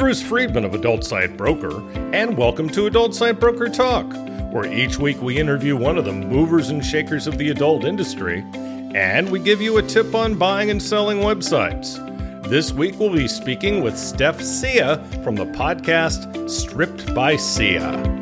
Bruce Friedman of Adult Site Broker, and welcome to Adult Site Broker Talk, where each week we interview one of the movers and shakers of the adult industry, and we give you a tip on buying and selling websites. This week we'll be speaking with Steph Sia from the podcast Stripped by Sia.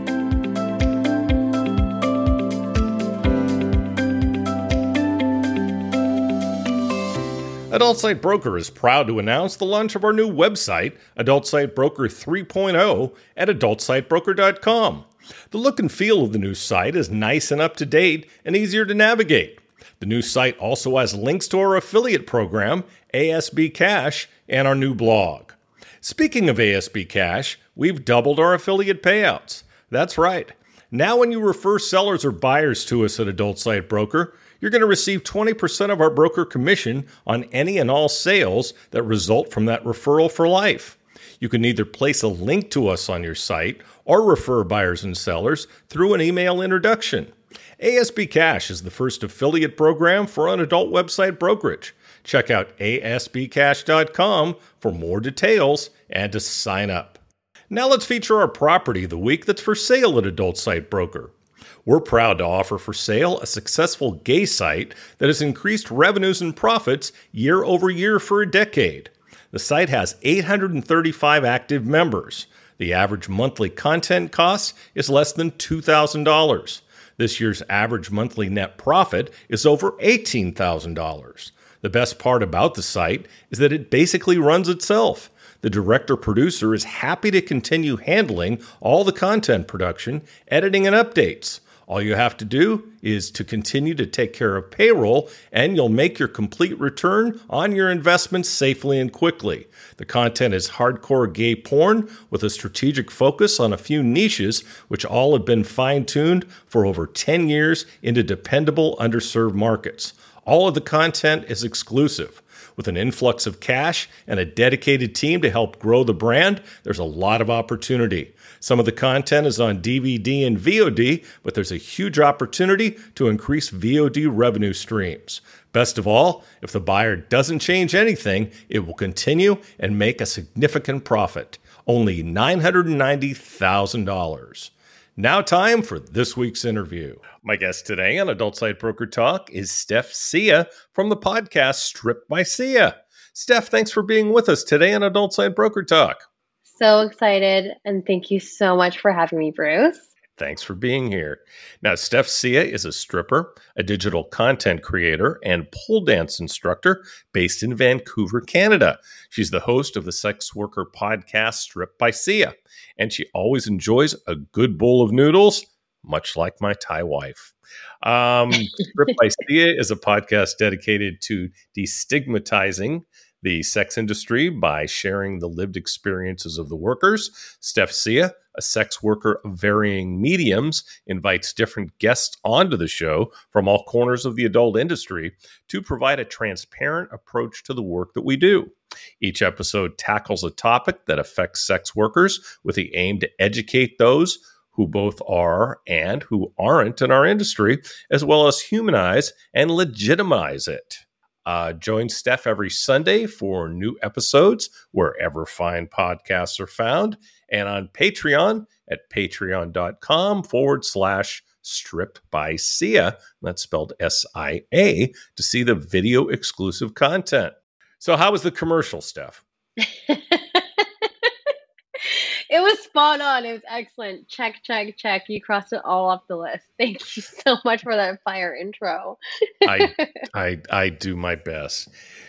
Adult Site Broker is proud to announce the launch of our new website, Adult Site Broker 3.0, at adultsitebroker.com. The look and feel of the new site is nice and up to date and easier to navigate. The new site also has links to our affiliate program, ASB Cash, and our new blog. Speaking of ASB Cash, we've doubled our affiliate payouts. That's right. Now, when you refer sellers or buyers to us at Adult Site Broker, you're going to receive 20% of our broker commission on any and all sales that result from that referral for life. You can either place a link to us on your site or refer buyers and sellers through an email introduction. ASB Cash is the first affiliate program for an adult website brokerage. Check out asbcash.com for more details and to sign up. Now let's feature our property of the week that's for sale at Adult Site Broker. We're proud to offer for sale a successful gay site that has increased revenues and profits year over year for a decade. The site has 835 active members. The average monthly content cost is less than $2,000. This year's average monthly net profit is over $18,000. The best part about the site is that it basically runs itself. The director producer is happy to continue handling all the content production, editing, and updates. All you have to do is to continue to take care of payroll, and you'll make your complete return on your investments safely and quickly. The content is hardcore gay porn with a strategic focus on a few niches, which all have been fine tuned for over 10 years into dependable underserved markets. All of the content is exclusive. With an influx of cash and a dedicated team to help grow the brand, there's a lot of opportunity. Some of the content is on DVD and VOD, but there's a huge opportunity to increase VOD revenue streams. Best of all, if the buyer doesn't change anything, it will continue and make a significant profit. Only $990,000. Now, time for this week's interview. My guest today on Adult Site Broker Talk is Steph Sia from the podcast Stripped by Sia. Steph, thanks for being with us today on Adult Site Broker Talk so excited. And thank you so much for having me, Bruce. Thanks for being here. Now, Steph Sia is a stripper, a digital content creator, and pole dance instructor based in Vancouver, Canada. She's the host of the sex worker podcast Stripped by Sia, and she always enjoys a good bowl of noodles, much like my Thai wife. Um, Stripped by Sia is a podcast dedicated to destigmatizing the sex industry by sharing the lived experiences of the workers. Steph Sia, a sex worker of varying mediums, invites different guests onto the show from all corners of the adult industry to provide a transparent approach to the work that we do. Each episode tackles a topic that affects sex workers with the aim to educate those who both are and who aren't in our industry, as well as humanize and legitimize it. Uh, join Steph every Sunday for new episodes wherever fine podcasts are found and on Patreon at patreon.com forward slash stripped by Sia. That's spelled S I A to see the video exclusive content. So, how was the commercial, Steph? it was spot on. It was excellent. Check, check, check. You crossed it all off the list. Thank you so much for that fire intro. I, I, I do my best.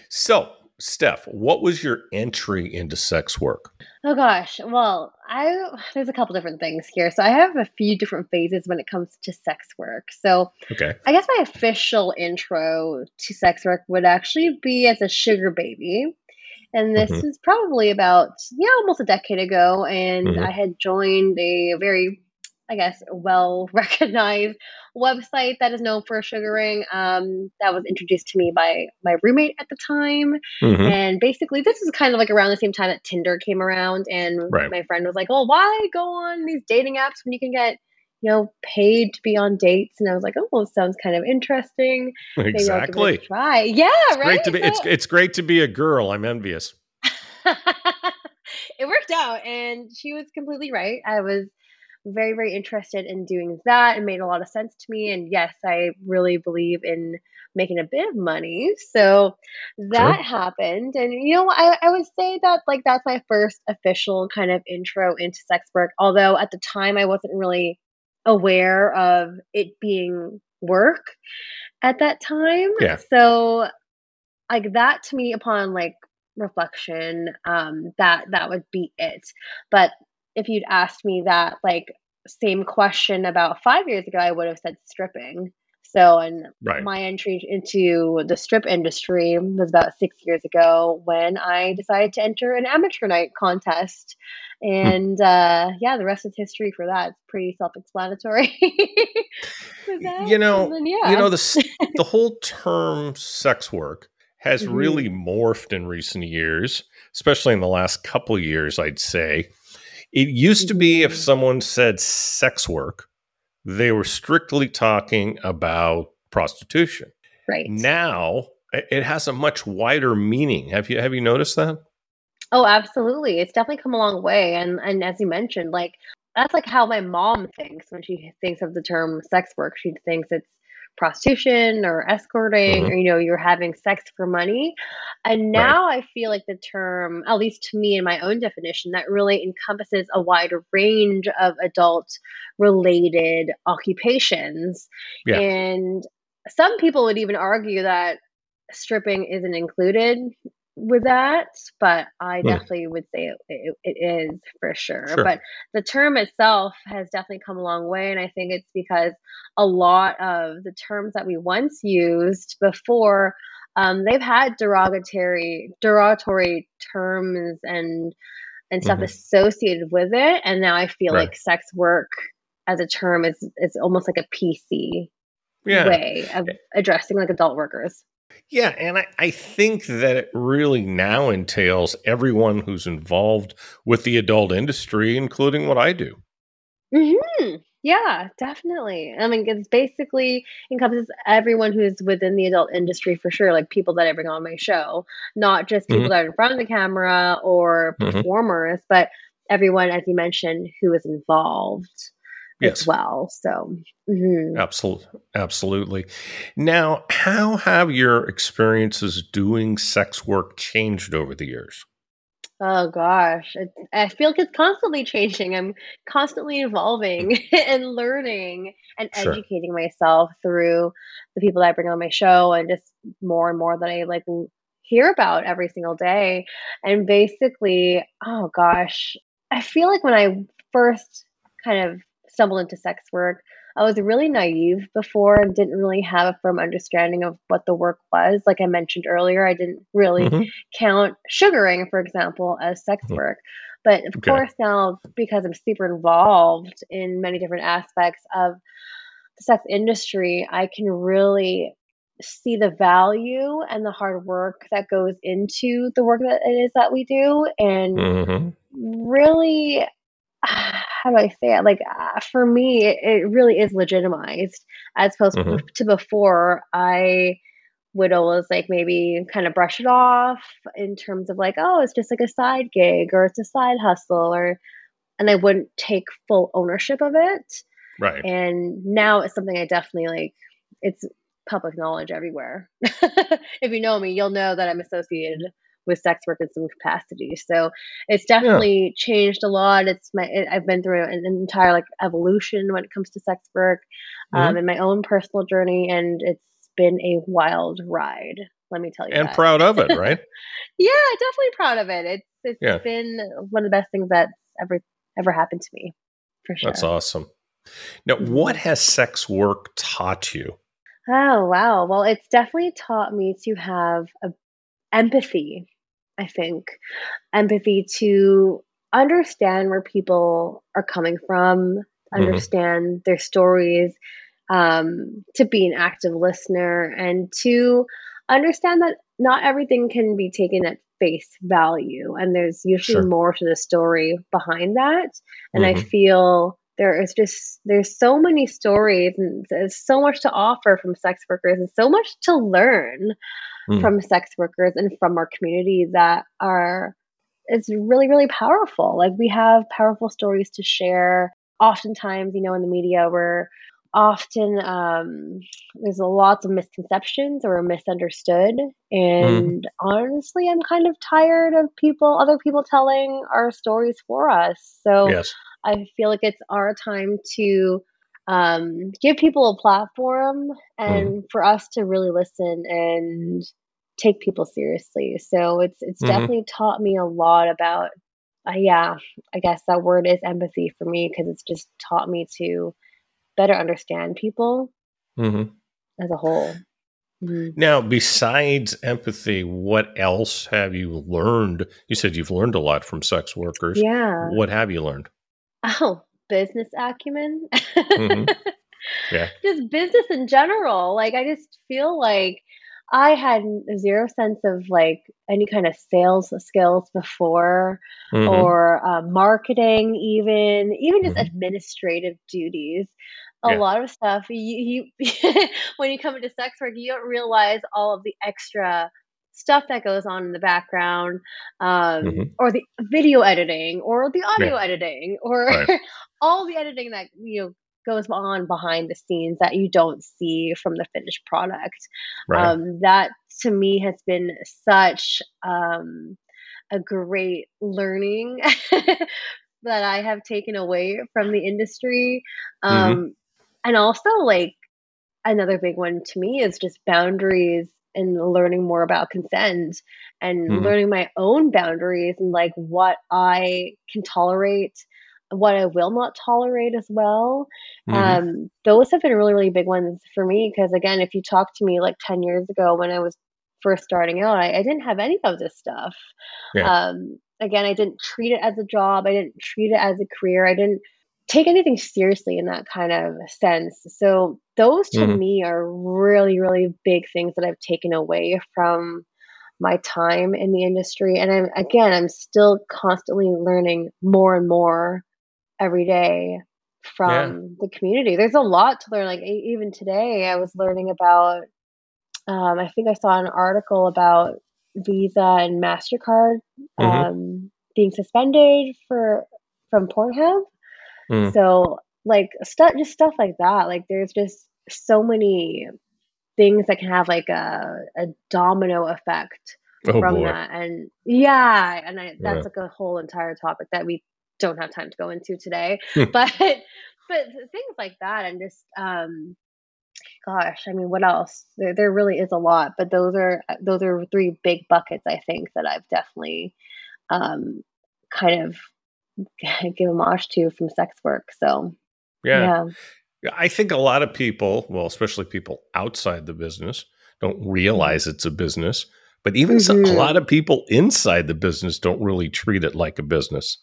So, Steph, what was your entry into sex work? Oh gosh. Well, I there's a couple different things here. So I have a few different phases when it comes to sex work. So okay. I guess my official intro to sex work would actually be as a sugar baby. And this mm-hmm. is probably about, yeah, almost a decade ago. And mm-hmm. I had joined a very, I guess, well recognized website that is known for sugaring. Um, that was introduced to me by my roommate at the time. Mm-hmm. And basically, this is kind of like around the same time that Tinder came around. And right. my friend was like, oh, why go on these dating apps when you can get you know, paid to be on dates, and I was like, "Oh, sounds kind of interesting." Exactly. try, yeah, it's right. Great to be, so, it's it's great to be a girl. I'm envious. it worked out, and she was completely right. I was very, very interested in doing that. It made a lot of sense to me. And yes, I really believe in making a bit of money. So that sure. happened. And, you know, I, I would say that, like, that's my first official kind of intro into sex work. Although at the time I wasn't really aware of it being work at that time. Yeah. So, like, that to me, upon like reflection, um, that that would be it. But if you'd asked me that like same question about five years ago, I would have said stripping. So, and right. my entry into the strip industry was about six years ago when I decided to enter an amateur night contest. Hmm. And uh, yeah, the rest is history for that. It's pretty self-explanatory. you know, then, yeah. you know the the whole term sex work has mm-hmm. really morphed in recent years, especially in the last couple years. I'd say it used to be if mm-hmm. someone said sex work, they were strictly talking about prostitution. Right. Now it has a much wider meaning. Have you have you noticed that? Oh, absolutely. It's definitely come a long way. And and as you mentioned, like that's like how my mom thinks when she thinks of the term sex work. She thinks it's prostitution or escorting mm-hmm. or you know you're having sex for money and now right. i feel like the term at least to me in my own definition that really encompasses a wider range of adult related occupations yeah. and some people would even argue that stripping isn't included with that, but I hmm. definitely would say it, it is for sure. sure. But the term itself has definitely come a long way, and I think it's because a lot of the terms that we once used before, um, they've had derogatory derogatory terms and and stuff mm-hmm. associated with it, and now I feel right. like sex work as a term is is almost like a PC yeah. way of addressing like adult workers. Yeah, and I, I think that it really now entails everyone who's involved with the adult industry, including what I do. Hmm. Yeah, definitely. I mean, it's basically encompasses everyone who's within the adult industry for sure. Like people that I bring on my show, not just people mm-hmm. that are in front of the camera or mm-hmm. performers, mm-hmm. but everyone, as you mentioned, who is involved yes. as well. So, mm-hmm. absolutely, absolutely. Now, how have your experiences doing sex work changed over the years? Oh gosh, it's, I feel like it's constantly changing. I'm constantly evolving mm. and learning and sure. educating myself through the people that I bring on my show and just more and more that I like hear about every single day. And basically, oh gosh, I feel like when I first kind of stumbled into sex work. I was really naive before and didn't really have a firm understanding of what the work was. Like I mentioned earlier, I didn't really mm-hmm. count sugaring, for example, as sex mm-hmm. work. But of okay. course, now because I'm super involved in many different aspects of the sex industry, I can really see the value and the hard work that goes into the work that it is that we do and mm-hmm. really how do I say it? Like uh, for me, it, it, really is legitimized as opposed mm-hmm. to before. I would always like maybe kind of brush it off in terms of like, oh, it's just like a side gig or it's a side hustle or, and I wouldn't take full ownership of it. Right. And now it's something I definitely like. It's public knowledge everywhere. if you know me, you'll know that I'm associated with sex work in some capacity. So it's definitely yeah. changed a lot. It's my it, I've been through an entire like evolution when it comes to sex work, um, mm-hmm. in my own personal journey, and it's been a wild ride. Let me tell you, and that. proud of it, right? yeah, definitely proud of it. It's it's yeah. been one of the best things that's ever ever happened to me, for sure. That's awesome. Now, what mm-hmm. has sex work taught you? Oh, wow. Well, it's definitely taught me to have a empathy I think, empathy to understand where people are coming from, mm-hmm. understand their stories, um, to be an active listener, and to understand that not everything can be taken at face value. And there's usually sure. more to the story behind that. And mm-hmm. I feel there is just there's so many stories and there's so much to offer from sex workers and so much to learn mm. from sex workers and from our community that are it's really, really powerful. Like we have powerful stories to share. Oftentimes, you know, in the media, we're often um, there's lots of misconceptions or misunderstood and mm. honestly i'm kind of tired of people other people telling our stories for us so yes. i feel like it's our time to um, give people a platform and mm. for us to really listen and take people seriously so it's it's mm-hmm. definitely taught me a lot about uh, yeah i guess that word is empathy for me because it's just taught me to better understand people mm-hmm. as a whole. Mm-hmm. Now, besides empathy, what else have you learned? You said you've learned a lot from sex workers. Yeah. What have you learned? Oh, business acumen. mm-hmm. Yeah. Just business in general. Like, I just feel like I had zero sense of like any kind of sales skills before mm-hmm. or uh, marketing, even, even just mm-hmm. administrative duties a yeah. lot of stuff you, you when you come into sex work you don't realize all of the extra stuff that goes on in the background um, mm-hmm. or the video editing or the audio yeah. editing or right. all the editing that you know goes on behind the scenes that you don't see from the finished product right. um, that to me has been such um, a great learning that I have taken away from the industry. Mm-hmm. Um, mm-hmm and also like another big one to me is just boundaries and learning more about consent and mm-hmm. learning my own boundaries and like what I can tolerate, what I will not tolerate as well. Mm-hmm. Um, those have been really, really big ones for me because, again, if you talk to me like 10 years ago when I was first starting out, I, I didn't have any of this stuff. Yeah. Um, again, I didn't treat it as a job, I didn't treat it as a career, I didn't take anything seriously in that kind of sense. So those to mm-hmm. me are really, really big things that I've taken away from my time in the industry. And I'm again, I'm still constantly learning more and more every day from yeah. the community. There's a lot to learn. Like even today, I was learning about. Um, I think I saw an article about Visa and Mastercard mm-hmm. um, being suspended for from Pornhub. Mm. So like stuff, just stuff like that. Like there's just so many things that can have like a, a domino effect oh, from boy. that. And yeah, and I, that's yeah. like a whole entire topic that we don't have time to go into today. but but things like that and just um gosh, I mean, what else? There, there really is a lot, but those are those are three big buckets I think that I've definitely um, kind of give homage to from sex work. So, yeah. yeah. I think a lot of people, well, especially people outside the business, don't realize it's a business. But even mm-hmm. some, a lot of people inside the business don't really treat it like a business.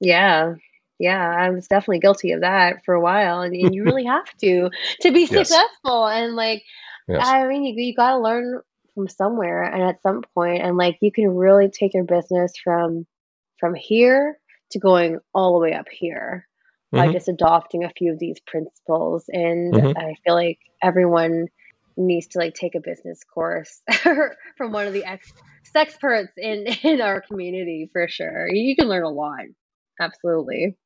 Yeah. Yeah, I was definitely guilty of that for a while, and, and you really have to to be yes. successful. And like, yes. I mean, you you got to learn from somewhere, and at some point, and like, you can really take your business from from here to going all the way up here mm-hmm. by just adopting a few of these principles. And mm-hmm. I feel like everyone needs to like take a business course from one of the ex experts in in our community for sure. You can learn a lot. Absolutely.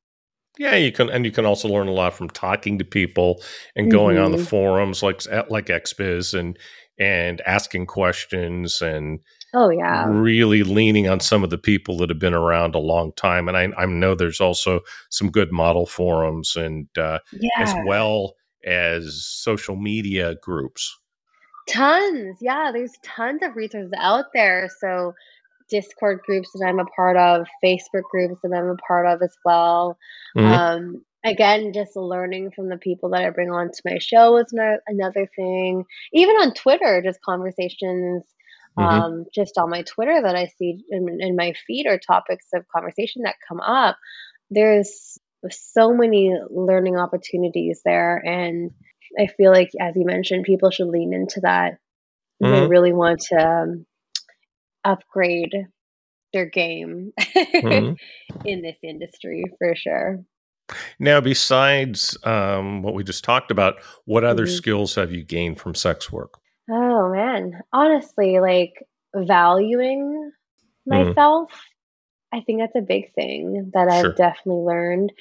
Yeah, you can, and you can also learn a lot from talking to people and going mm-hmm. on the mm-hmm. forums like like XBiz and and asking questions and Oh yeah. Really leaning on some of the people that have been around a long time, and I, I know there's also some good model forums and uh, yeah. as well as social media groups. Tons, yeah. There's tons of resources out there. So Discord groups that I'm a part of, Facebook groups that I'm a part of as well. Mm-hmm. Um, again, just learning from the people that I bring on to my show is another thing. Even on Twitter, just conversations Mm-hmm. Um, just on my Twitter that I see in, in my feed or topics of conversation that come up. There's so many learning opportunities there, and I feel like, as you mentioned, people should lean into that. Mm-hmm. They really want to um, upgrade their game mm-hmm. in this industry for sure. Now, besides um, what we just talked about, what other mm-hmm. skills have you gained from sex work? Oh man, honestly, like valuing mm-hmm. myself. Mm. I think that's a big thing that I've Sure. definitely learned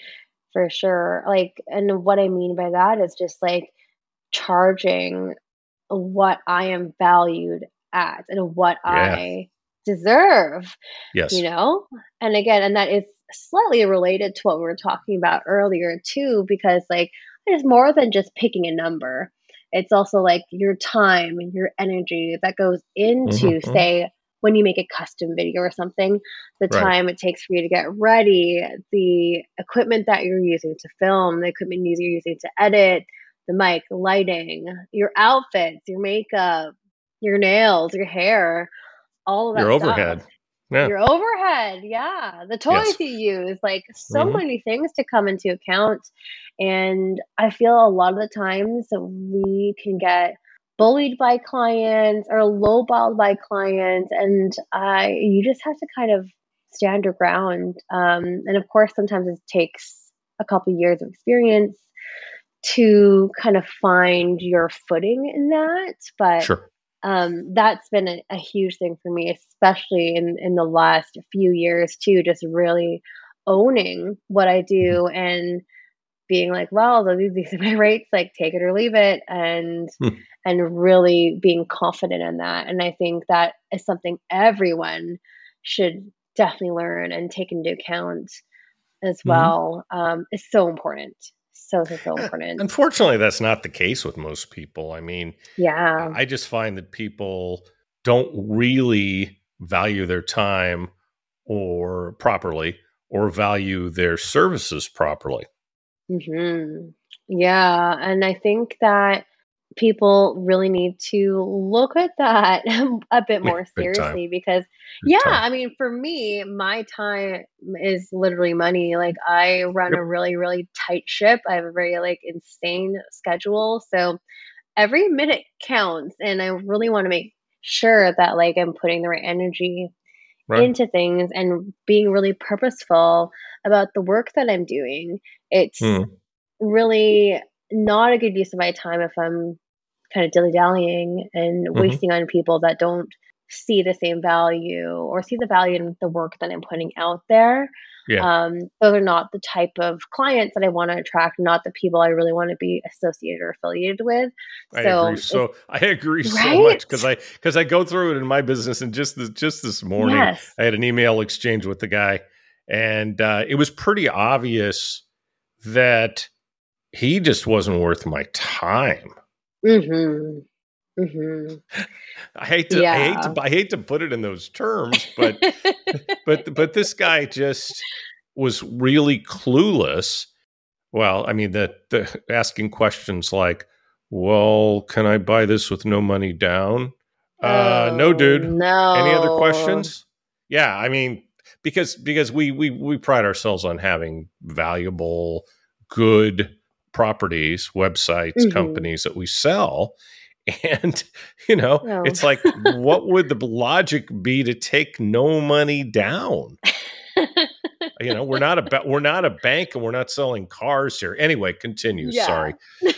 for sure. Like, and what I mean by that is just like charging what I am valued at and what Yeah. I deserve, Yes. you know? And again, and that is slightly related to what we were talking about earlier too, because like it's more than just picking a number. It's also like your time and your energy that goes into, Mhm. say, when you make a custom video or something, the Right. time it takes for you to get ready, the equipment that you're using to film, the equipment you're using to edit, the mic, lighting, your outfits, your makeup, your nails, your hair, all of that Your stuff. overhead. Yeah. Your overhead, yeah. The toys Yes. you use, like so Mhm. many things to come into account. And I feel a lot of the times that we can get bullied by clients or lowballed by clients, and I you just have to kind of stand your ground. Um, and of course, sometimes it takes a couple years of experience to kind of find your footing in that. But Sure. Um, that's been a, a huge thing for me, especially in, in the last few years too, just really owning what I do and being like, well, these, these are my rates, like take it or leave it. And, Hmm. and really being confident in that. And I think that is something everyone should definitely learn and take into account as Mhm. well. Um, it's so important. So, so, so Eh, important. Unfortunately, that's not the case with most people. I mean, Yeah. I just find that people don't really value their time or properly or value their services properly. hmm Yeah, and I think that people really need to look at that a bit more big time. seriously because, Big yeah, time. I mean, for me, my time is literally money. Like, I run Yep. a really, really tight ship. I have a very like insane schedule, so every minute counts, and I really want to make sure that like I'm putting the right energy Right. into things and being really purposeful about the work that I'm doing. It's Hmm. really not a good use of my time if I'm kind of dilly dallying and Mhm. wasting on people that don't see the same value or see the value in the work that I'm putting out there. Yeah. Um, those are not the type of clients that I want to attract, not the people I really want to be associated or affiliated with. I So, agree. So I agree so much because I because I go through it in my business, and just this just this morning, yes. I had an email exchange with the guy, and uh, it was pretty obvious that he just wasn't worth my time. Mm-hmm. Mm-hmm. I hate to, I hate to, I hate to put it in those terms, but but but this guy just was really clueless. Well, I mean, the the asking questions like, "Well, can I buy this with no money down?" Uh, no, Oh, dude. No. Any other questions? Yeah, I mean, because because we we we pride ourselves on having valuable, good properties, websites, Mhm. companies that we sell. And you know, No. it's like, what would the logic be to take no money down? You know, we're not a ba- we're not a bank, and we're not selling cars here. Anyway, continue. Yeah. Sorry. but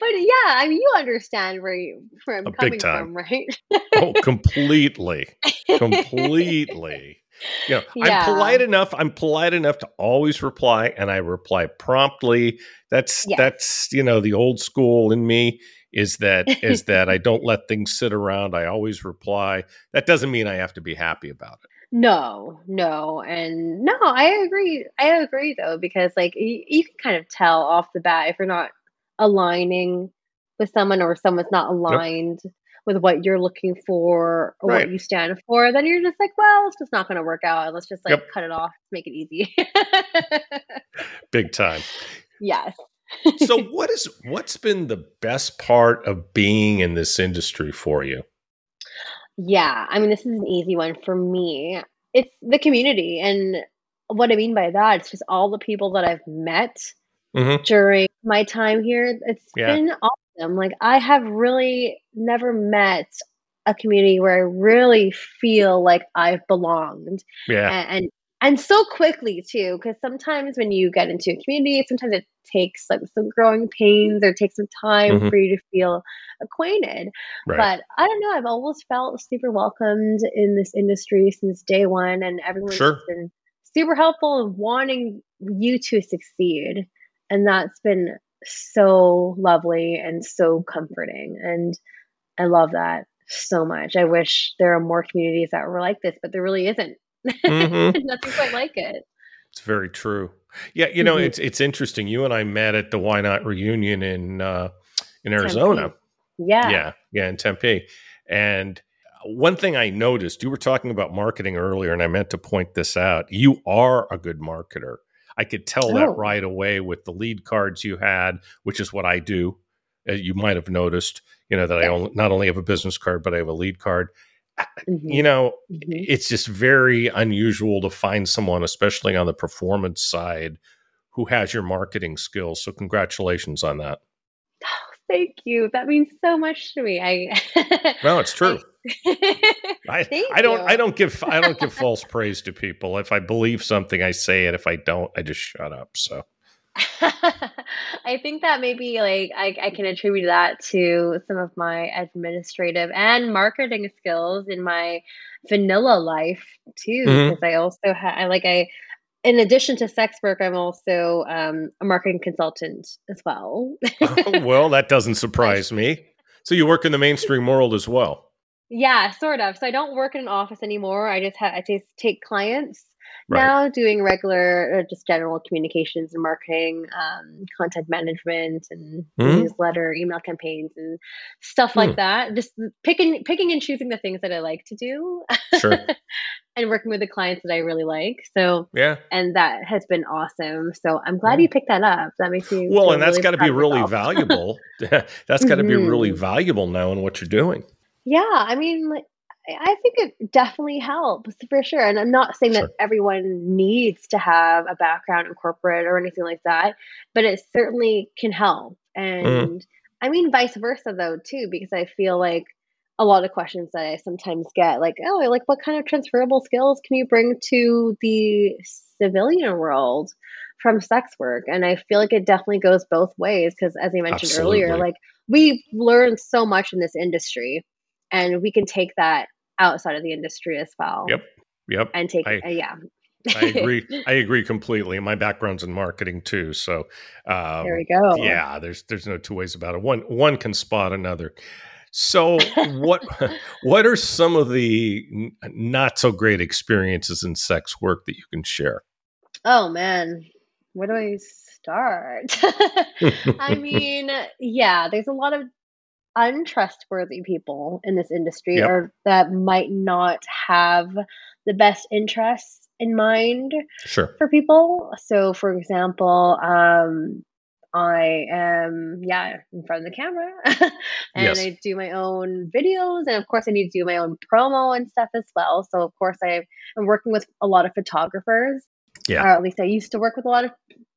yeah, I mean, you understand where you where I'm A coming from, right? Oh, completely. completely. You know, Yeah. I'm polite enough. I'm polite enough to always reply, and I reply promptly. That's Yes. that's you know the old school in me is that is that I don't let things sit around. I always reply. That doesn't mean I have to be happy about it. No, no, and no, I agree. I agree though, because like you, you can kind of tell off the bat if you're not aligning with someone or someone's not aligned with what you're looking for or Right. what you stand for, then you're just like, well, it's just not going to work out. Let's just like Yep. cut it off, make it easy. Big time. yes. So what is what's been the best part of being in this industry for you? Yeah, I mean, this is an easy one for me. It's the community. And what I mean by that, it's just all the people that I've met hmm during my time here. It's Yeah. been awesome. Like, I have really never met a community where I really feel like I've belonged Yeah. and, and and so quickly too because sometimes when you get into a community sometimes it takes like some growing pains or takes some time mm-hmm. for you to feel acquainted right. but i don't know i've always felt super welcomed in this industry since day one and everyone's sure. been super helpful in wanting you to succeed and that's been so lovely and so comforting and i love that so much i wish there are more communities that were like this but there really isn't Mm-hmm. Nothing quite like it. It's very true. Yeah, you know, mm-hmm. it's it's interesting. You and I met at the YNOT reunion in uh, in Arizona. Tempe. Yeah, yeah, yeah, in Tempe. And one thing I noticed, you were talking about marketing earlier, and I meant to point this out. You are a good marketer. I could tell oh. that right away with the lead cards you had, which is what I do. You might have noticed, you know, that I only, not only have a business card, but I have a lead card. Mm-hmm. You know, mm-hmm. it's just very unusual to find someone, especially on the performance side, who has your marketing skills. So, congratulations on that. Thank you. That means so much to me. I well, it's true. I, I don't you. I don't give I don't give false praise to people. If I believe something, I say it. If I don't, I just shut up. So I think that maybe like I, I can attribute that to some of my administrative and marketing skills in my vanilla life too. Mm-hmm. Because I also have I like I in addition to sex work, I'm also um, a marketing consultant as well. oh, well, that doesn't surprise me. So you work in the mainstream world as well. Yeah, sort of. So I don't work in an office anymore. I just have I just take clients Right. Now doing regular, uh, just general communications and marketing, um, content management, and mm. newsletter, email campaigns, and stuff like mm. that. Just picking, picking and choosing the things that I like to do. Sure. and working with the clients that I really like. So yeah, and that has been awesome. So I'm glad yeah. you picked that up. That makes me well, and that's really got to be really valuable. that's got to mm-hmm. be really valuable now in what you're doing. Yeah, I mean, like, I think it definitely helps for sure. And I'm not saying sure. that everyone needs to have a background in corporate or anything like that, but it certainly can help. Mm-hmm. And mm. I mean, vice versa, though, too, because I feel like a lot of questions that I sometimes get, like, oh, like, what kind of transferable skills can you bring to the civilian world from sex work? And I feel like it definitely goes both ways because, as I mentioned Absolutely. earlier, like, we learn so much in this industry and we can take that outside of the industry as well. Yep. Yep. And take I, uh, yeah. I agree. I agree completely. My background's in marketing too, so um, there we go. Yeah, there's there's no two ways about it. One one can spot another. So what what are some of the not so great experiences in sex work that you can share? Oh man, where do I start? I mean, yeah, there's a lot of untrustworthy people in this industry yep. or that might not have the best interests in mind sure. for people. So, for example, um, I am, yeah, in front of the camera and yes. I do my own videos. And of course, I need to do my own promo and stuff as well. So, of course, I am working with a lot of photographers. Yeah. Or at least I used to work with a lot of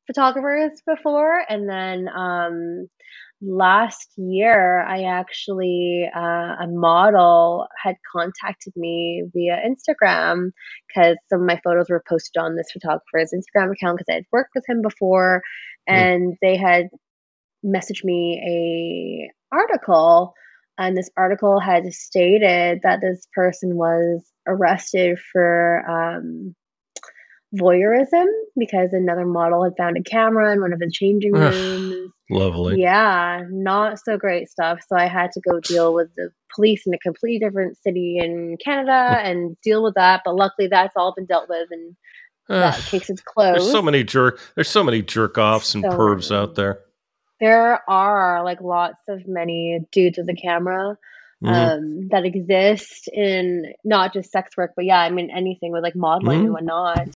photographers before. And then um, last year, I actually, uh, a model had contacted me via Instagram because some of my photos were posted on this photographer's Instagram account because I had worked with him before. Hmm. And mm. they had messaged me a article and this article had stated that this person was arrested for um, voyeurism because another model had found a camera in one of the changing rooms. Lovely. Yeah, not so great stuff. So I had to go deal with the police in a completely different city in Canada and deal with that. But luckily, that's all been dealt with, and that case is closed. There's so many jerk. There's so many jerk offs and so pervs many. out there. There are like lots of many dudes with a camera. Mm-hmm. Um, that exist in not just sex work, but yeah, I mean anything with like modeling mm-hmm. and whatnot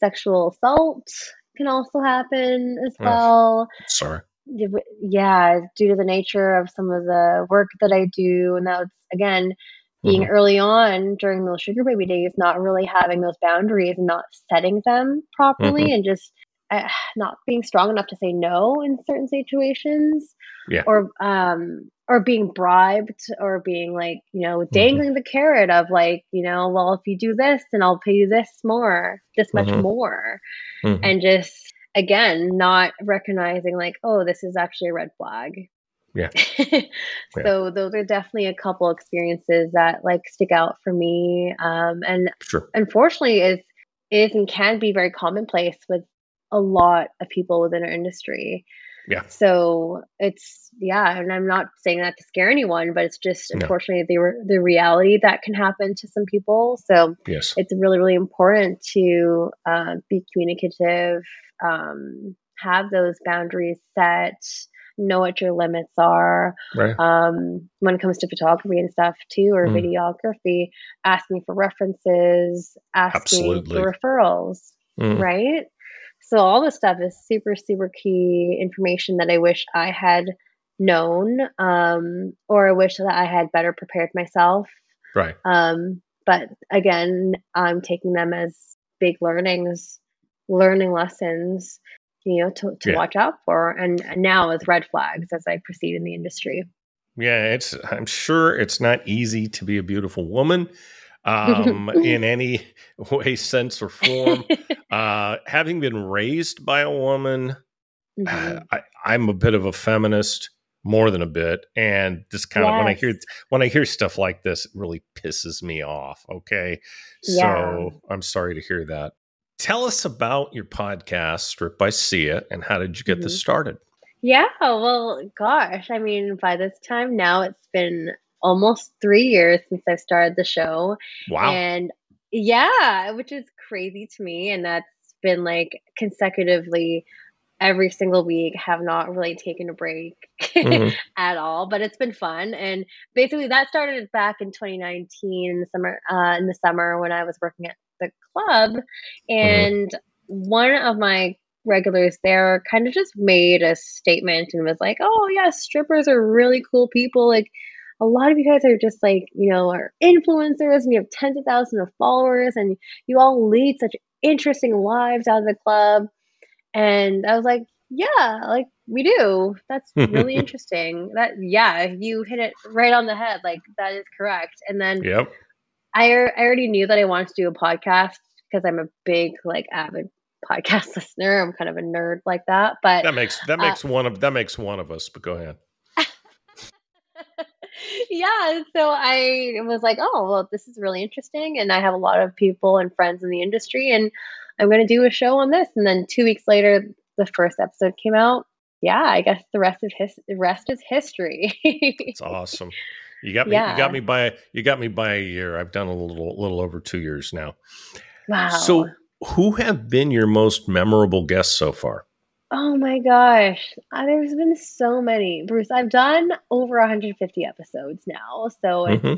sexual assault can also happen as well. Oh, sorry. Yeah, due to the nature of some of the work that I do, and that's again being mm-hmm. early on during those sugar baby days, not really having those boundaries and not setting them properly, mm-hmm. and just uh, not being strong enough to say no in certain situations. Yeah. Or um, or being bribed or being like you know mm-hmm. dangling mm-hmm. the carrot of like you know well if you do this then i'll pay you this more this much mm-hmm. more mm-hmm. and just again not recognizing like oh this is actually a red flag yeah. so yeah. those are definitely a couple experiences that like stick out for me um and sure. unfortunately is is and can be very commonplace with a lot of people within our industry yeah. So it's yeah, and I'm not saying that to scare anyone, but it's just no. unfortunately the re- the reality that can happen to some people. So yes, it's really really important to uh, be communicative, um, have those boundaries set, know what your limits are. Right. Um, when it comes to photography and stuff too, or mm. videography, asking for references, asking Absolutely. for referrals. Mm. Right. So all this stuff is super, super key information that I wish I had known, um, or I wish that I had better prepared myself. Right. Um, but again, I'm taking them as big learnings, learning lessons, you know, to, to yeah. watch out for, and now as red flags as I proceed in the industry. Yeah, it's. I'm sure it's not easy to be a beautiful woman um, in any way, sense, or form. uh, having been raised by a woman, mm-hmm. I, I'm a bit of a feminist, more than a bit, and this kind yes. of when I hear when I hear stuff like this, it really pisses me off. Okay, yeah. so I'm sorry to hear that. Tell us about your podcast, Stripped by Sia, and how did you get mm-hmm. this started? Yeah, well, gosh, I mean, by this time now, it's been almost three years since I started the show. Wow. And yeah, which is crazy to me. And that's been like consecutively every single week have not really taken a break mm-hmm. at all but it's been fun and basically that started back in 2019 in the summer uh, in the summer when i was working at the club mm-hmm. and one of my regulars there kind of just made a statement and was like oh yeah strippers are really cool people like a lot of you guys are just like, you know, are influencers and you have tens of thousands of followers and you all lead such interesting lives out of the club. And I was like, yeah, like we do. That's really interesting. That yeah, you hit it right on the head. Like that is correct. And then yep. I I already knew that I wanted to do a podcast because I'm a big like avid podcast listener. I'm kind of a nerd like that. But that makes that makes uh, one of that makes one of us. But go ahead yeah. So I was like, oh, well, this is really interesting. And I have a lot of people and friends in the industry, and I'm going to do a show on this. And then two weeks later, the first episode came out. Yeah, I guess the rest of his the rest is history. It's awesome. You got me. Yeah. You got me by. You got me by a year. I've done a little, little over two years now. Wow. So, who have been your most memorable guests so far? Oh my gosh. Uh, there's been so many. Bruce, I've done over 150 episodes now. So mm-hmm.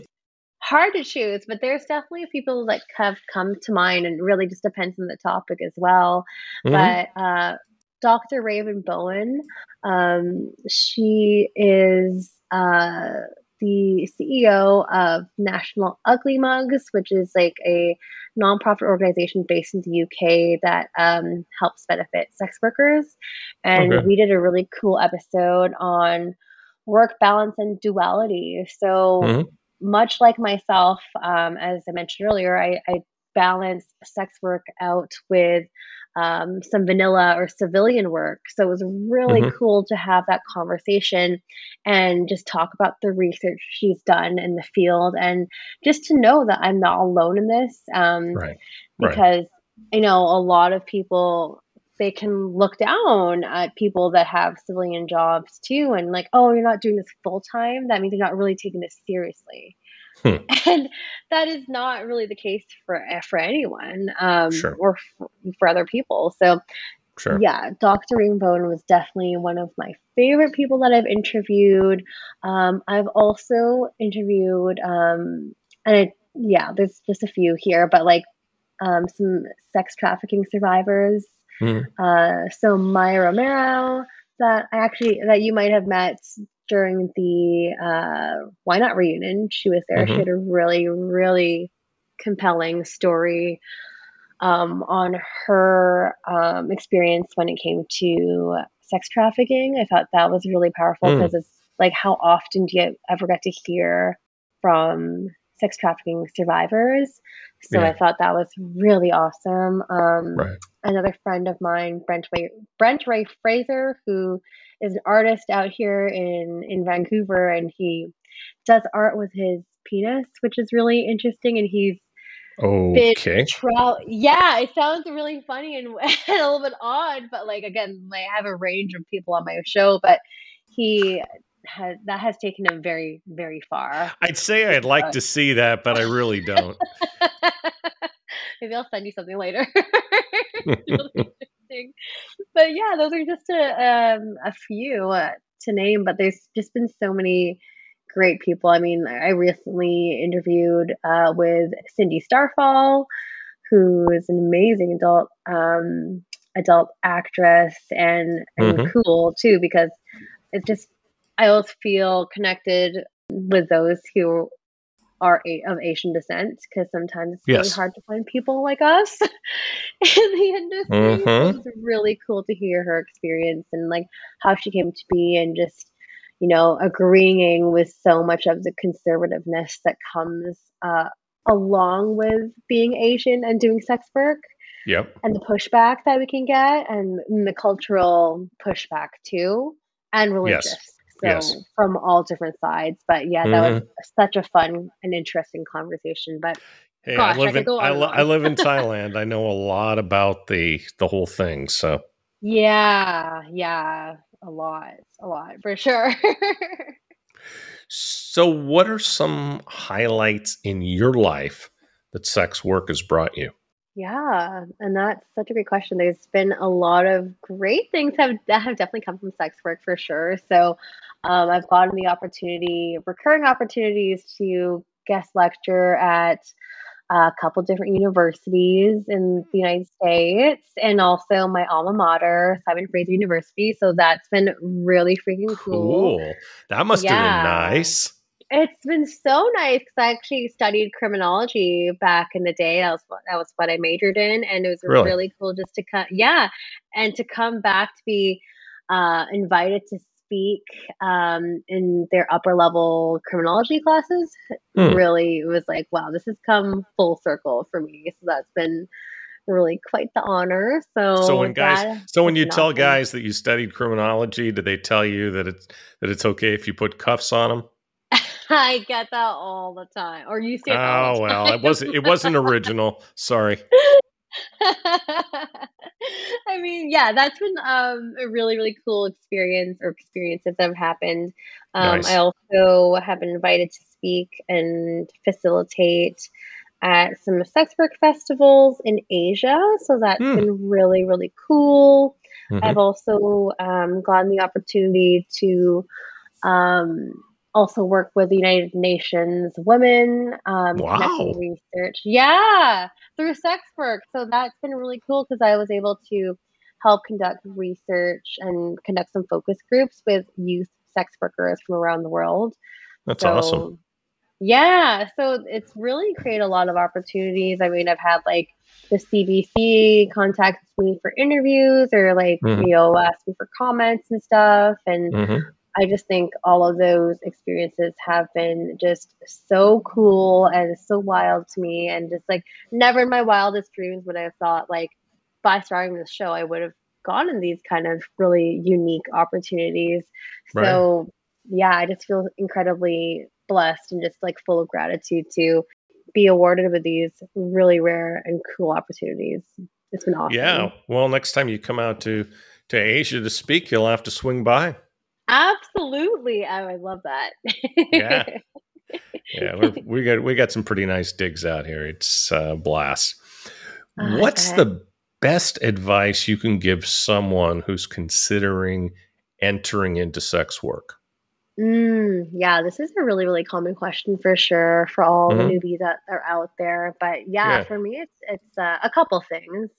hard to choose, but there's definitely people that have come to mind and really just depends on the topic as well. Mm-hmm. But uh, Dr. Raven Bowen, um, she is uh, the CEO of National Ugly Mugs, which is like a nonprofit organization based in the UK that um, helps benefit sex workers. And okay. we did a really cool episode on work balance and duality. So, mm-hmm. much like myself, um, as I mentioned earlier, I, I balance sex work out with um, some vanilla or civilian work. So it was really mm-hmm. cool to have that conversation and just talk about the research she's done in the field and just to know that I'm not alone in this. Um, right. Because, right. you know, a lot of people they can look down at people that have civilian jobs too and like oh you're not doing this full time that means you're not really taking this seriously Hmm. And that is not really the case for for anyone um, sure. or for, for, other people. So, sure. yeah, Dr. Raven Bowen was definitely one of my favorite people that I've interviewed. Um, I've also interviewed, um, and yeah, there's just a few here, but like um, some sex trafficking survivors. Hmm. Uh, so Maya Romero, that I actually that you might have met during the uh, YNOT reunion. She was there. Mm-hmm. She had a really, really compelling story um, on her um, experience when it came to sex trafficking. I thought that was really powerful because mm. it's like how often do you ever get to hear from sex trafficking survivors? So yeah. I thought that was really awesome. Um, right. Another friend of mine, Brent Ray, Brent Ray Fraser, who is an artist out here in in Vancouver, and he does art with his penis, which is really interesting. And he's okay. Tra- yeah, it sounds really funny and, and a little bit odd, but like again, I have a range of people on my show, but he has that has taken him very very far. I'd say I'd like to see that, but I really don't. Maybe I'll send you something later. but yeah, those are just a um, a few uh, to name, but there's just been so many great people. I mean, I recently interviewed uh, with Cindy Starfall, who is an amazing adult um, adult actress and, and mm-hmm. cool too, because it's just I always feel connected with those who are of Asian descent because sometimes it's yes. really hard to find people like us in the industry. Mm-hmm. It's really cool to hear her experience and like how she came to be and just you know, agreeing with so much of the conservativeness that comes uh, along with being Asian and doing sex work. Yep. And the pushback that we can get and, the cultural pushback too and religious. Yes. So yes. from all different sides. But yeah, that mm-hmm. was such a fun and interesting conversation. But Hey, Gosh, I live I in I, I, live in Thailand. I know a lot about the the whole thing. So yeah, yeah a lot, a lot for sure. so, what are some highlights in your life that sex work has brought you? Yeah, and that's such a great question. There's been a lot of great things have that have definitely come from sex work for sure. So, um, I've gotten the opportunity, recurring opportunities to guest lecture at a couple different universities in the United States and also my alma mater, Simon Fraser University. So that's been really freaking cool. Cool. That must yeah. have been nice. It's been so nice because I actually studied criminology back in the day. That was what, that was what I majored in, and it was really, really cool just to come, yeah, and to come back to be uh, invited to speak um, in their upper level criminology classes hmm. really was like, wow, this has come full circle for me. So that's been really quite the honor. So, so when guys, so when you tell guys that you studied criminology, do they tell you that it's that it's okay if you put cuffs on them? I get that all the time. Or you say, "Oh well, it wasn't it wasn't original." Sorry. I mean, yeah, that's been um, a really, really cool experience or experiences that have happened. Um, nice. I also have been invited to speak and facilitate at some sex work festivals in Asia. So that's mm. been really, really cool. Mm-hmm. I've also um, gotten the opportunity to um, also work with the United Nations Women um, wow. research. Yeah, through sex work. So that's been really cool because I was able to help conduct research and conduct some focus groups with youth sex workers from around the world. That's so, awesome. Yeah, so it's really created a lot of opportunities. I mean, I've had like the CBC contact me for interviews or like mm-hmm. you know ask me for comments and stuff, and mm-hmm. I just think all of those experiences have been just so cool and so wild to me. And just like never in my wildest dreams would I have thought, like, by starting this show, I would have gone in these kind of really unique opportunities. Right. So, yeah, I just feel incredibly blessed and just like full of gratitude to be awarded with these really rare and cool opportunities. It's been awesome. Yeah. Well, next time you come out to to Asia to speak, you'll have to swing by. Absolutely. Oh, I love that. yeah. Yeah, we got we got some pretty nice digs out here. It's a blast. Oh, What's the best advice you can give someone who's considering entering into sex work? Mm, yeah, this is a really, really common question for sure for all mm-hmm. the newbies that are out there. But yeah, yeah. for me, it's it's uh, a couple things.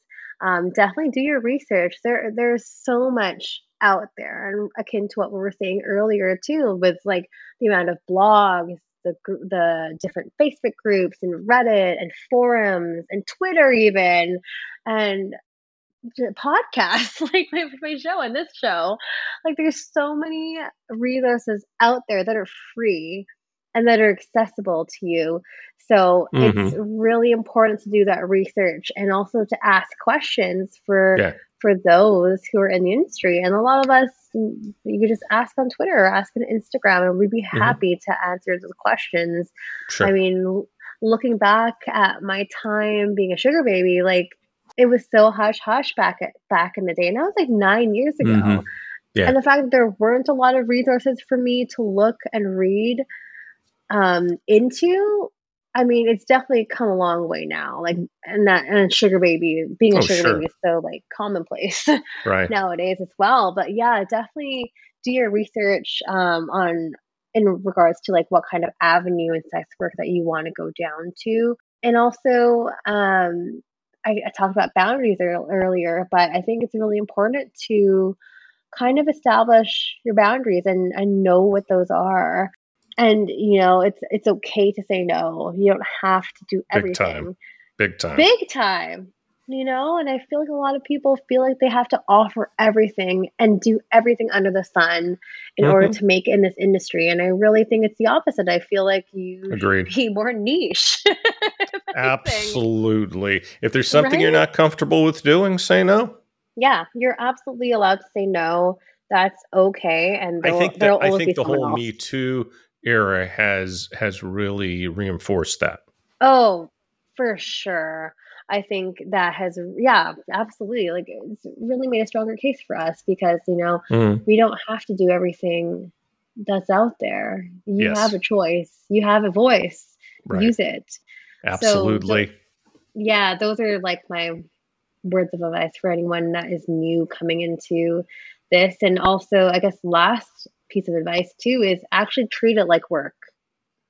Um, definitely do your research. There, there's so much out there and akin to what we were saying earlier too with like the amount of blogs the the different facebook groups and reddit and forums and twitter even and podcasts like my, my show and this show like there's so many resources out there that are free and that are accessible to you so mm-hmm. it's really important to do that research and also to ask questions for yeah. For those who are in the industry and a lot of us you could just ask on twitter or ask on instagram and we'd be mm-hmm. happy mm-hmm. to answer those questions sure. i mean looking back at my time being a sugar baby like it was so hush hush back at back in the day, and that was like nine years ago. Mm-hmm. Yeah. And the fact that there weren't a lot of resources for me to look and read um, into, I mean, it's definitely come a long way now. Like, and that and sugar baby being a oh, sugar sure. baby is so like commonplace right. nowadays as well. But yeah, definitely do your research um, on in regards to like what kind of avenue and sex work that you want to go down to and also um, I, I talked about boundaries earlier, but I think it's really important to kind of establish your boundaries and, and know what those are. And you know, it's it's okay to say no. You don't have to do everything. Big time. Big time. Big time. You know, and I feel like a lot of people feel like they have to offer everything and do everything under the sun in mm-hmm. order to make in this industry. And I really think it's the opposite. I feel like you Agreed. be more niche. absolutely. If there's something right? you're not comfortable with doing, say no. Yeah, you're absolutely allowed to say no. That's okay. And I think that I think the whole else. Me Too era has has really reinforced that. Oh, for sure. I think that has, yeah, absolutely. Like it's really made a stronger case for us because, you know, mm. we don't have to do everything that's out there. You yes. have a choice, you have a voice, right. use it. Absolutely. So, yeah, those are like my words of advice for anyone that is new coming into this. And also, I guess, last piece of advice too is actually treat it like work.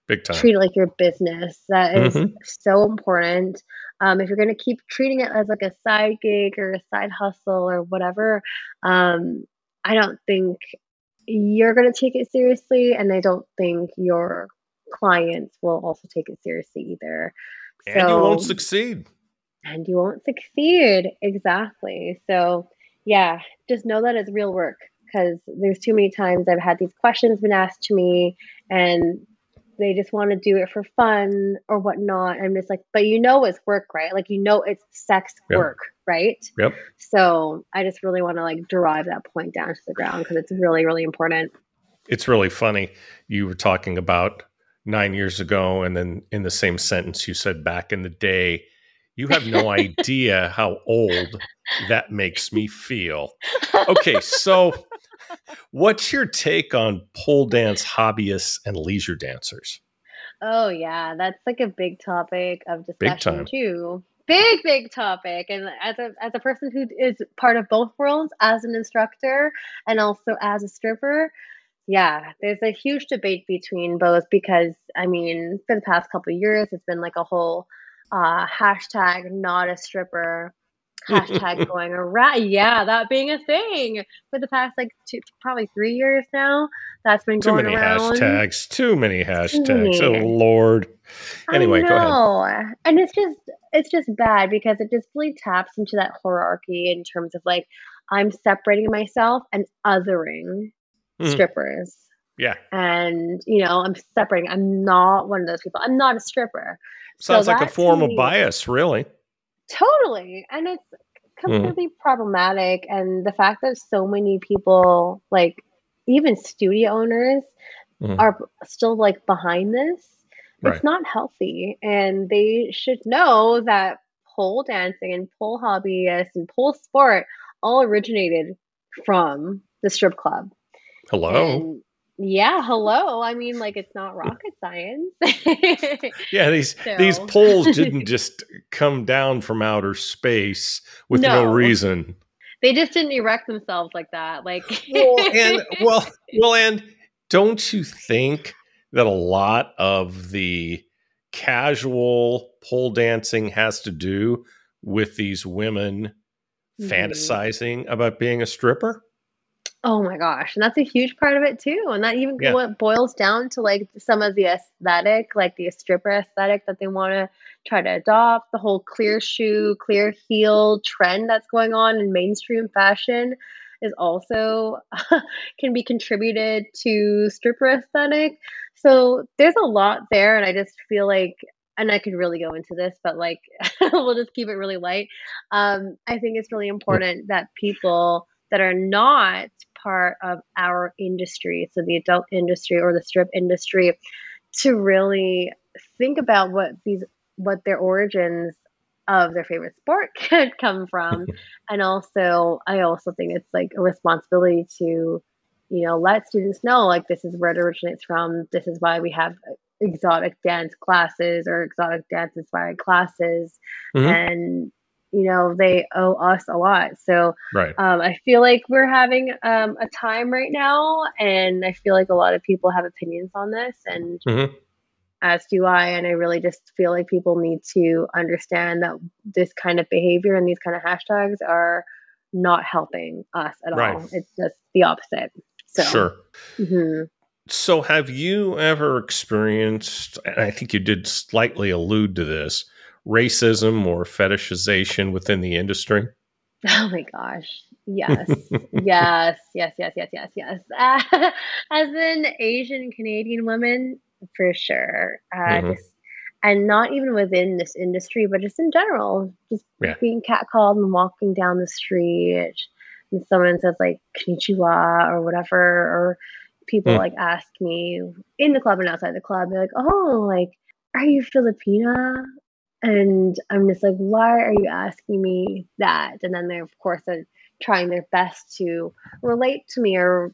Big time. Treat it like your business. That is mm-hmm. so important. Um, if you're going to keep treating it as like a side gig or a side hustle or whatever, um, I don't think you're going to take it seriously. And I don't think your clients will also take it seriously either. And so, you won't succeed. And you won't succeed. Exactly. So, yeah, just know that it's real work because there's too many times I've had these questions been asked to me and they just want to do it for fun or whatnot. I'm just like, but you know it's work, right? Like you know it's sex yep. work, right? Yep. So I just really want to like drive that point down to the ground because it's really, really important. It's really funny. You were talking about nine years ago, and then in the same sentence, you said back in the day. You have no idea how old that makes me feel. Okay, so what's your take on pole dance hobbyists and leisure dancers? Oh yeah, that's like a big topic of discussion too. Big big topic, and as a as a person who is part of both worlds, as an instructor and also as a stripper, yeah, there's a huge debate between both because I mean, for the past couple years, it's been like a whole uh, hashtag not a stripper hashtag going around. Yeah, that being a thing for the past like two, probably three years now. That's been too many around. hashtags. Too many hashtags. Too many. Hashtags. Oh Lord. Anyway, go ahead. And it's just it's just bad because it just really taps into that hierarchy in terms of like I'm separating myself and othering mm-hmm. strippers. Yeah. And you know, I'm separating. I'm not one of those people. I'm not a stripper. Sounds so like a form of bias, really. Totally. And it's mm-hmm. completely mm. problematic. And the fact that so many people, like even studio owners, mm. are still like behind this, right. it's not healthy. And they should know that pole dancing and pole hobbyists and pole sport all originated from the strip club. Hello. And yeah, hello. I mean, like it's not rocket science. yeah, these so. these poles didn't just come down from outer space with no. no. reason. They just didn't erect themselves like that. Like well, and well, well, and don't you think that a lot of the casual pole dancing has to do with these women mm-hmm. fantasizing about being a stripper? Oh my gosh. And that's a huge part of it too. And that even Yeah. what boils down to like some of the aesthetic, like the stripper aesthetic that they want to try to adopt, the whole clear shoe, clear heel trend that's going on in mainstream fashion is also can be contributed to stripper aesthetic. So there's a lot there and I just feel like and I could really go into this, but like we'll just keep it really light. Um, I think it's really important that people that are not part of our industry, so the adult industry or the strip industry, to really think about what these what their origins of their favorite sport could come from. and also I also think it's like a responsibility to, you know, let students know like this is where it originates from. This is why we have exotic dance classes or exotic dance inspired classes. Mhm. And you know, they owe us a lot. So Right. um, I feel like we're having um, a time right now, and I feel like a lot of people have opinions on this, and Mhm. as do I. And I really just feel like people need to understand that this kind of behavior and these kind of hashtags are not helping us at Right. all. It's just the opposite. So, Sure. mhm. So, have you ever experienced, and I think you did slightly allude to this, racism or fetishization within the industry? Oh my gosh. Yes. yes. Yes. Yes. Yes. Yes. Yes. as an Asian Canadian woman, for sure. Uh, Mhm. just, and not even within this industry, but just in general, just Yeah. being catcalled and walking down the street, and someone says like "konnichiwa" or whatever, or people Hmm. like ask me in the club and outside the club, they're like, "Oh, like, are you Filipina?" And I'm just like, why are you asking me that? And then they, of course, are trying their best to relate to me or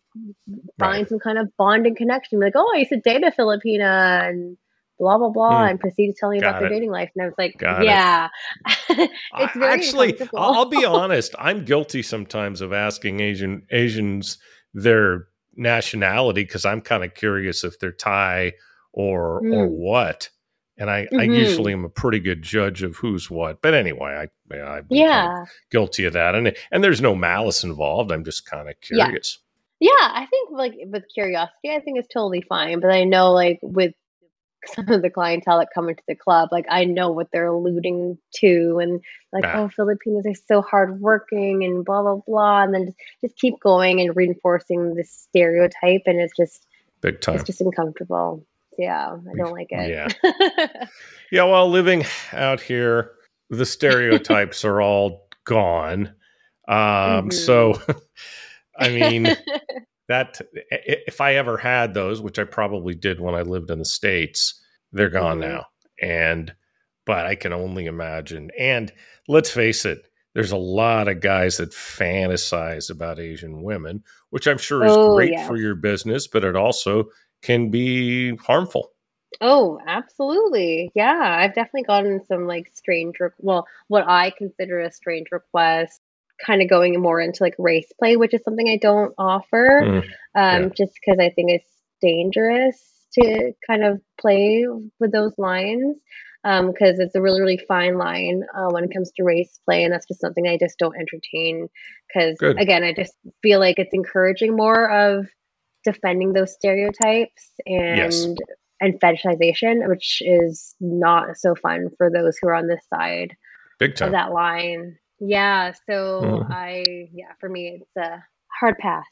find Right. some kind of bonding connection. Like, oh, I used to date a Filipina and blah, blah, blah, Hmm. and proceed to tell me Got about their dating life. And I was like, Got it. yeah. it's very Actually. I'll be honest. I'm guilty sometimes of asking Asian Asians their nationality because I'm kind of curious if they're Thai or or Mm. what. And I, I Mhm. usually am a pretty good judge of who's what. But anyway, I yeah, I've been kind of guilty of that, and and there's no malice involved. I'm just kind of Yeah. curious. Yeah, I think like with curiosity, I think it's totally fine. But I know like with some of the clientele that come into the club, like I know what they're alluding to, and like Ah. oh, Filipinos are so hardworking and blah blah blah, and then just, just keep going and reinforcing this stereotype, and it's just Big time. it's just uncomfortable. Yeah, I don't like it. Yeah. Yeah, well, living out here, the stereotypes are all gone. Um, Mhm. So, I mean, that if I ever had those, which I probably did when I lived in the states, they're gone Mhm. now. And but I can only imagine. And let's face it, there's a lot of guys that fantasize about Asian women, which I'm sure is Oh, great yes. for your business, but it also can be harmful. Oh, absolutely. Yeah, I've definitely gotten some like strange, re- well, what I consider a strange request, kind of going more into like race play, which is something I don't offer, Mm, um, yeah. just because I think it's dangerous to kind of play with those lines, um, because it's a really, really fine line uh, when it comes to race play, and that's just something I just don't entertain. Because again, I just feel like it's encouraging more of defending those stereotypes and Yes. and fetishization, which is not so fun for those who are on this side Big of time. that line. Yeah, so Mhm. I yeah, for me it's a hard pass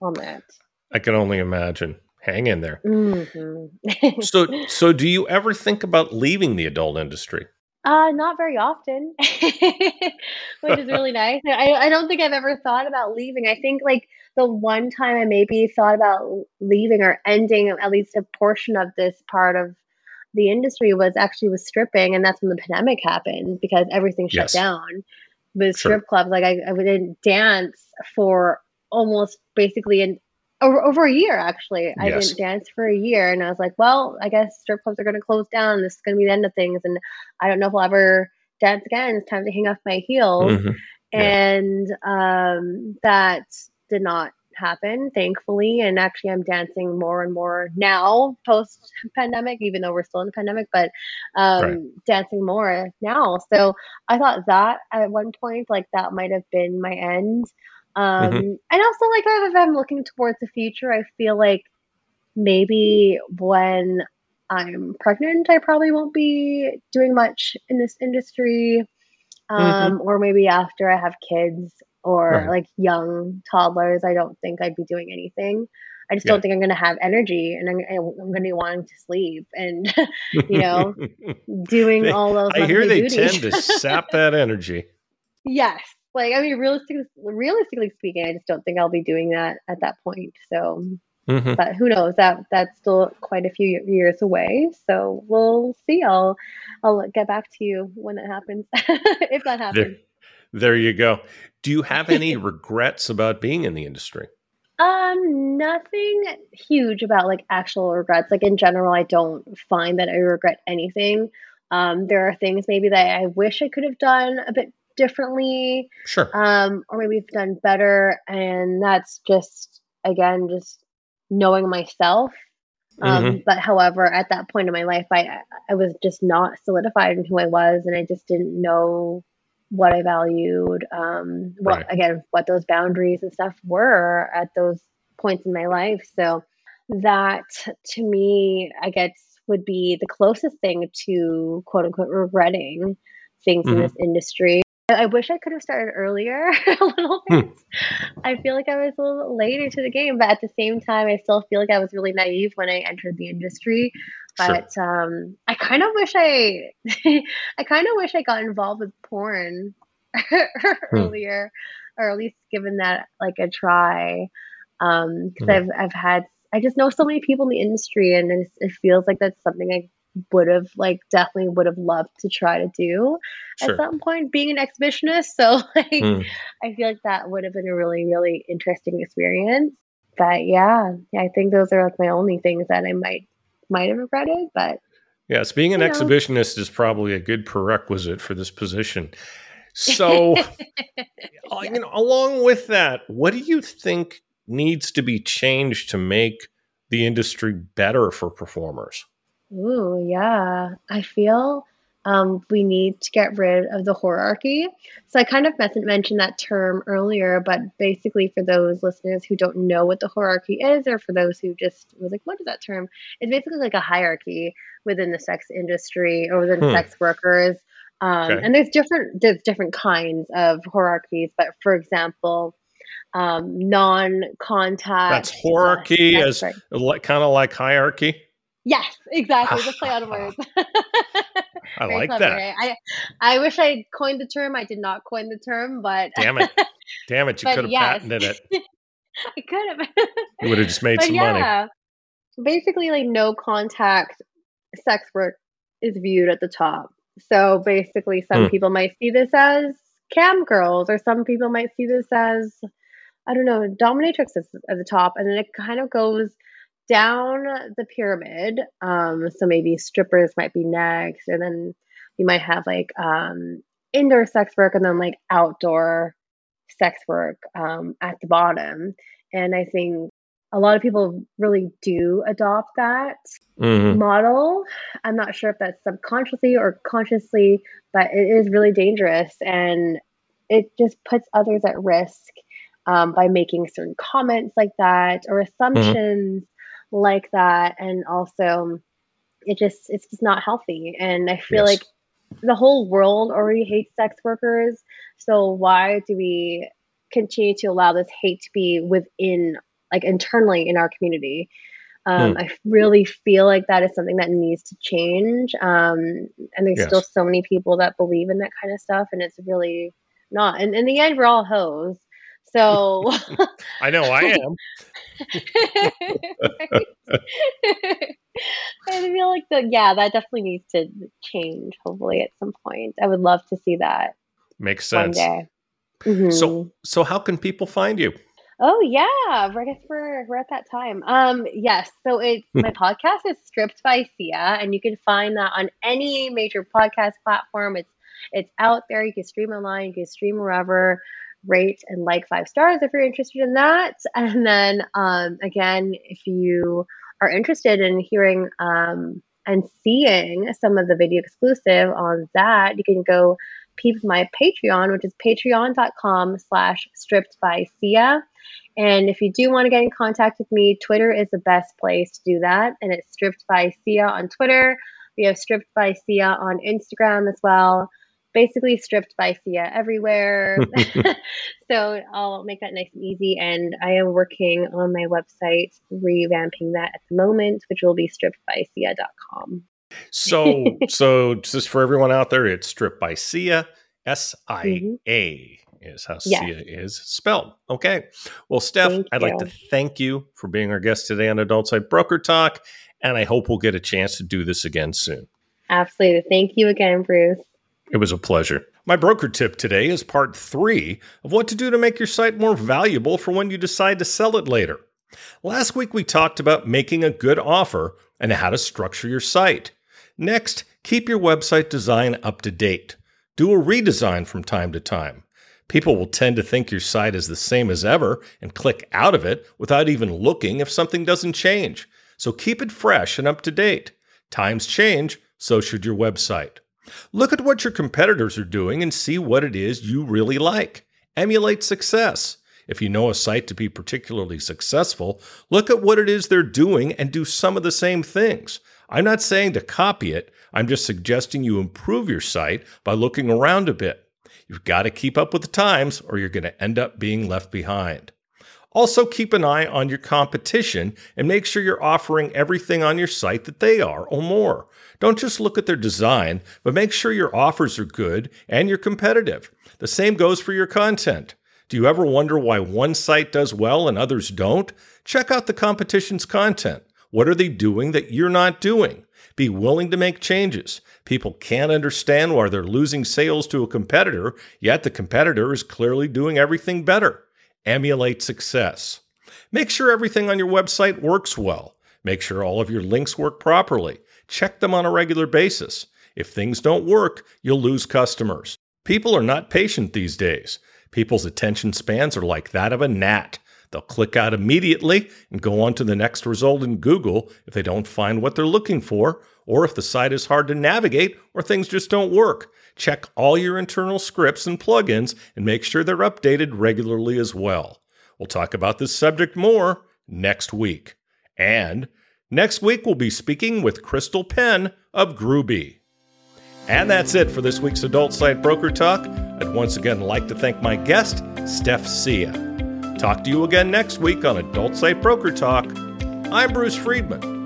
on that. I can only imagine. Hang in there. hmm So, so do you ever think about leaving the adult industry? uh, not very often, which is really nice. I, I don't think I've ever thought about leaving. I think like the one time I maybe thought about leaving or ending at least a portion of this part of the industry was actually with stripping, and that's when the pandemic happened because everything shut Yes. down. With Sure. strip clubs, like I, I didn't dance for almost basically an over, over a year. Actually, I Yes. didn't dance for a year, and I was like, well, I guess strip clubs are going to close down. This is going to be the end of things, and I don't know if I'll ever dance again. It's time to hang off my heels Mhm. Yeah. and um, that did not happen thankfully and actually i'm dancing more and more now post pandemic even though we're still in the pandemic but um, Right. dancing more now so i thought that at one point like that might have been my end Um, mm-hmm. And also, like, if I'm looking towards the future, I feel like maybe when I'm pregnant, I probably won't be doing much in this industry. Um, mm-hmm. Or maybe after I have kids or right. like young toddlers, I don't think I'd be doing anything. I just yeah. don't think I'm going to have energy and I'm, I'm going to be wanting to sleep and, you know, doing they, all those. Things. I hear they duties. tend to sap that energy. Yes. Like, I mean, realistically, realistically speaking, I just don't think I'll be doing that at that point. So, mm-hmm. but who knows? That that's still quite a few years away. So we'll see. I'll I'll get back to you when that happens, if that happens. There, there you go. Do you have any regrets about being in the industry? Um, nothing huge about like actual regrets. Like in general, I don't find that I regret anything. Um, there are things maybe that I wish I could have done a bit differently. Sure. Um, or maybe have done better. And that's just again just knowing myself. Um, mm-hmm. but however, at that point in my life, I I was just not solidified in who I was, and I just didn't know what I valued, um, what right. again, what those boundaries and stuff were at those points in my life. So that to me, I guess, would be the closest thing to quote unquote regretting things mm-hmm. in this industry. I wish I could have started earlier a little hmm. bit. Hmm. I feel like I was a little later to the game, but at the same time, I still feel like I was really naive when I entered the industry. But sure. um, I kind of wish I, I kind of wish I got involved with porn hmm. earlier, hmm. or at least given that like a try. Because um, hmm. I've I've had I just know so many people in the industry, and it feels like that's something I would have like definitely would have loved to try to do sure. at some point being an exhibitionist so like mm. i feel like that would have been a really really interesting experience but yeah, yeah i think those are like my only things that i might might have regretted but yes being an exhibitionist know. is probably a good prerequisite for this position so yeah. Uh, you know along with that what do you think needs to be changed to make the industry better for performers Ooh, yeah. I feel um, we need to get rid of the hierarchy. So I kind of mentioned that term earlier, but basically, for those listeners who don't know what the hierarchy is, or for those who just was like, "What is that term?" It's basically like a hierarchy within the sex industry or within hmm. sex workers. Um, okay. And there's different there's different kinds of hierarchies, but for example, um, non-contact. That's hierarchy uh, as kind of like hierarchy. Yes, exactly. The play on words. I like clever, that. I I wish I coined the term. I did not coin the term, but damn it, damn it, you could have yes. patented it. I could have. you would have just made but some yeah, money. Basically, like no contact sex work is viewed at the top. So basically, some hmm. people might see this as cam girls, or some people might see this as I don't know, dominatrix at the top, and then it kind of goes down the pyramid. Um, so maybe strippers might be next, and then you might have like um, indoor sex work and then like outdoor sex work um, at the bottom. And I think a lot of people really do adopt that mm-hmm. model. I'm not sure if that's subconsciously or consciously, but it is really dangerous and it just puts others at risk um, by making certain comments like that or mm-hmm. assumptions. Like that and also it just it's just not healthy and i feel yes. like the whole world already hates sex workers so why do we continue to allow this hate to be within like internally in our community um, hmm. I really feel like that is something that needs to change. Um, and there's yes. still so many people that believe in that kind of stuff, and it's really not. And in the end, we're all hoes. So I know I am. I feel like the yeah, that definitely needs to change. Hopefully, at some point, I would love to see that. Makes sense. Mm-hmm. So, so how can people find you? Oh yeah, I guess we're we're at that time. Um, yes. So it's hmm. my podcast is Stripped by Sia, and you can find that on any major podcast platform. It's it's out there. You can stream online. You can stream wherever rate and like five stars if you're interested in that. And then um, again, if you are interested in hearing um, and seeing some of the video exclusive on that, you can go peep my Patreon, which is patreon.com slash stripped by Sia. And if you do want to get in contact with me, Twitter is the best place to do that. And it's stripped by Sia on Twitter. We have stripped by Sia on Instagram as well. Basically, stripped by Sia everywhere. so I'll make that nice and easy. And I am working on my website, revamping that at the moment, which will be strippedbysia.com. So, so just for everyone out there, it's stripped by Sia, S I A mm-hmm. is how yes. Sia is spelled. Okay. Well, Steph, thank I'd you. like to thank you for being our guest today on Adult Site Broker Talk, and I hope we'll get a chance to do this again soon. Absolutely. Thank you again, Bruce. It was a pleasure. My broker tip today is part three of what to do to make your site more valuable for when you decide to sell it later. Last week, we talked about making a good offer and how to structure your site. Next, keep your website design up to date. Do a redesign from time to time. People will tend to think your site is the same as ever and click out of it without even looking if something doesn't change. So keep it fresh and up to date. Times change, so should your website. Look at what your competitors are doing and see what it is you really like. Emulate success. If you know a site to be particularly successful, look at what it is they're doing and do some of the same things. I'm not saying to copy it, I'm just suggesting you improve your site by looking around a bit. You've got to keep up with the times or you're going to end up being left behind. Also, keep an eye on your competition and make sure you're offering everything on your site that they are or more. Don't just look at their design, but make sure your offers are good and you're competitive. The same goes for your content. Do you ever wonder why one site does well and others don't? Check out the competition's content. What are they doing that you're not doing? Be willing to make changes. People can't understand why they're losing sales to a competitor, yet the competitor is clearly doing everything better. Emulate success. Make sure everything on your website works well. Make sure all of your links work properly. Check them on a regular basis. If things don't work, you'll lose customers. People are not patient these days. People's attention spans are like that of a gnat. They'll click out immediately and go on to the next result in Google if they don't find what they're looking for, or if the site is hard to navigate or things just don't work. Check all your internal scripts and plugins and make sure they're updated regularly as well. We'll talk about this subject more next week. And next week, we'll be speaking with Crystal Penn of Gruby. And that's it for this week's Adult Site Broker Talk. I'd once again like to thank my guest, Steph Sia. Talk to you again next week on Adult Site Broker Talk. I'm Bruce Friedman.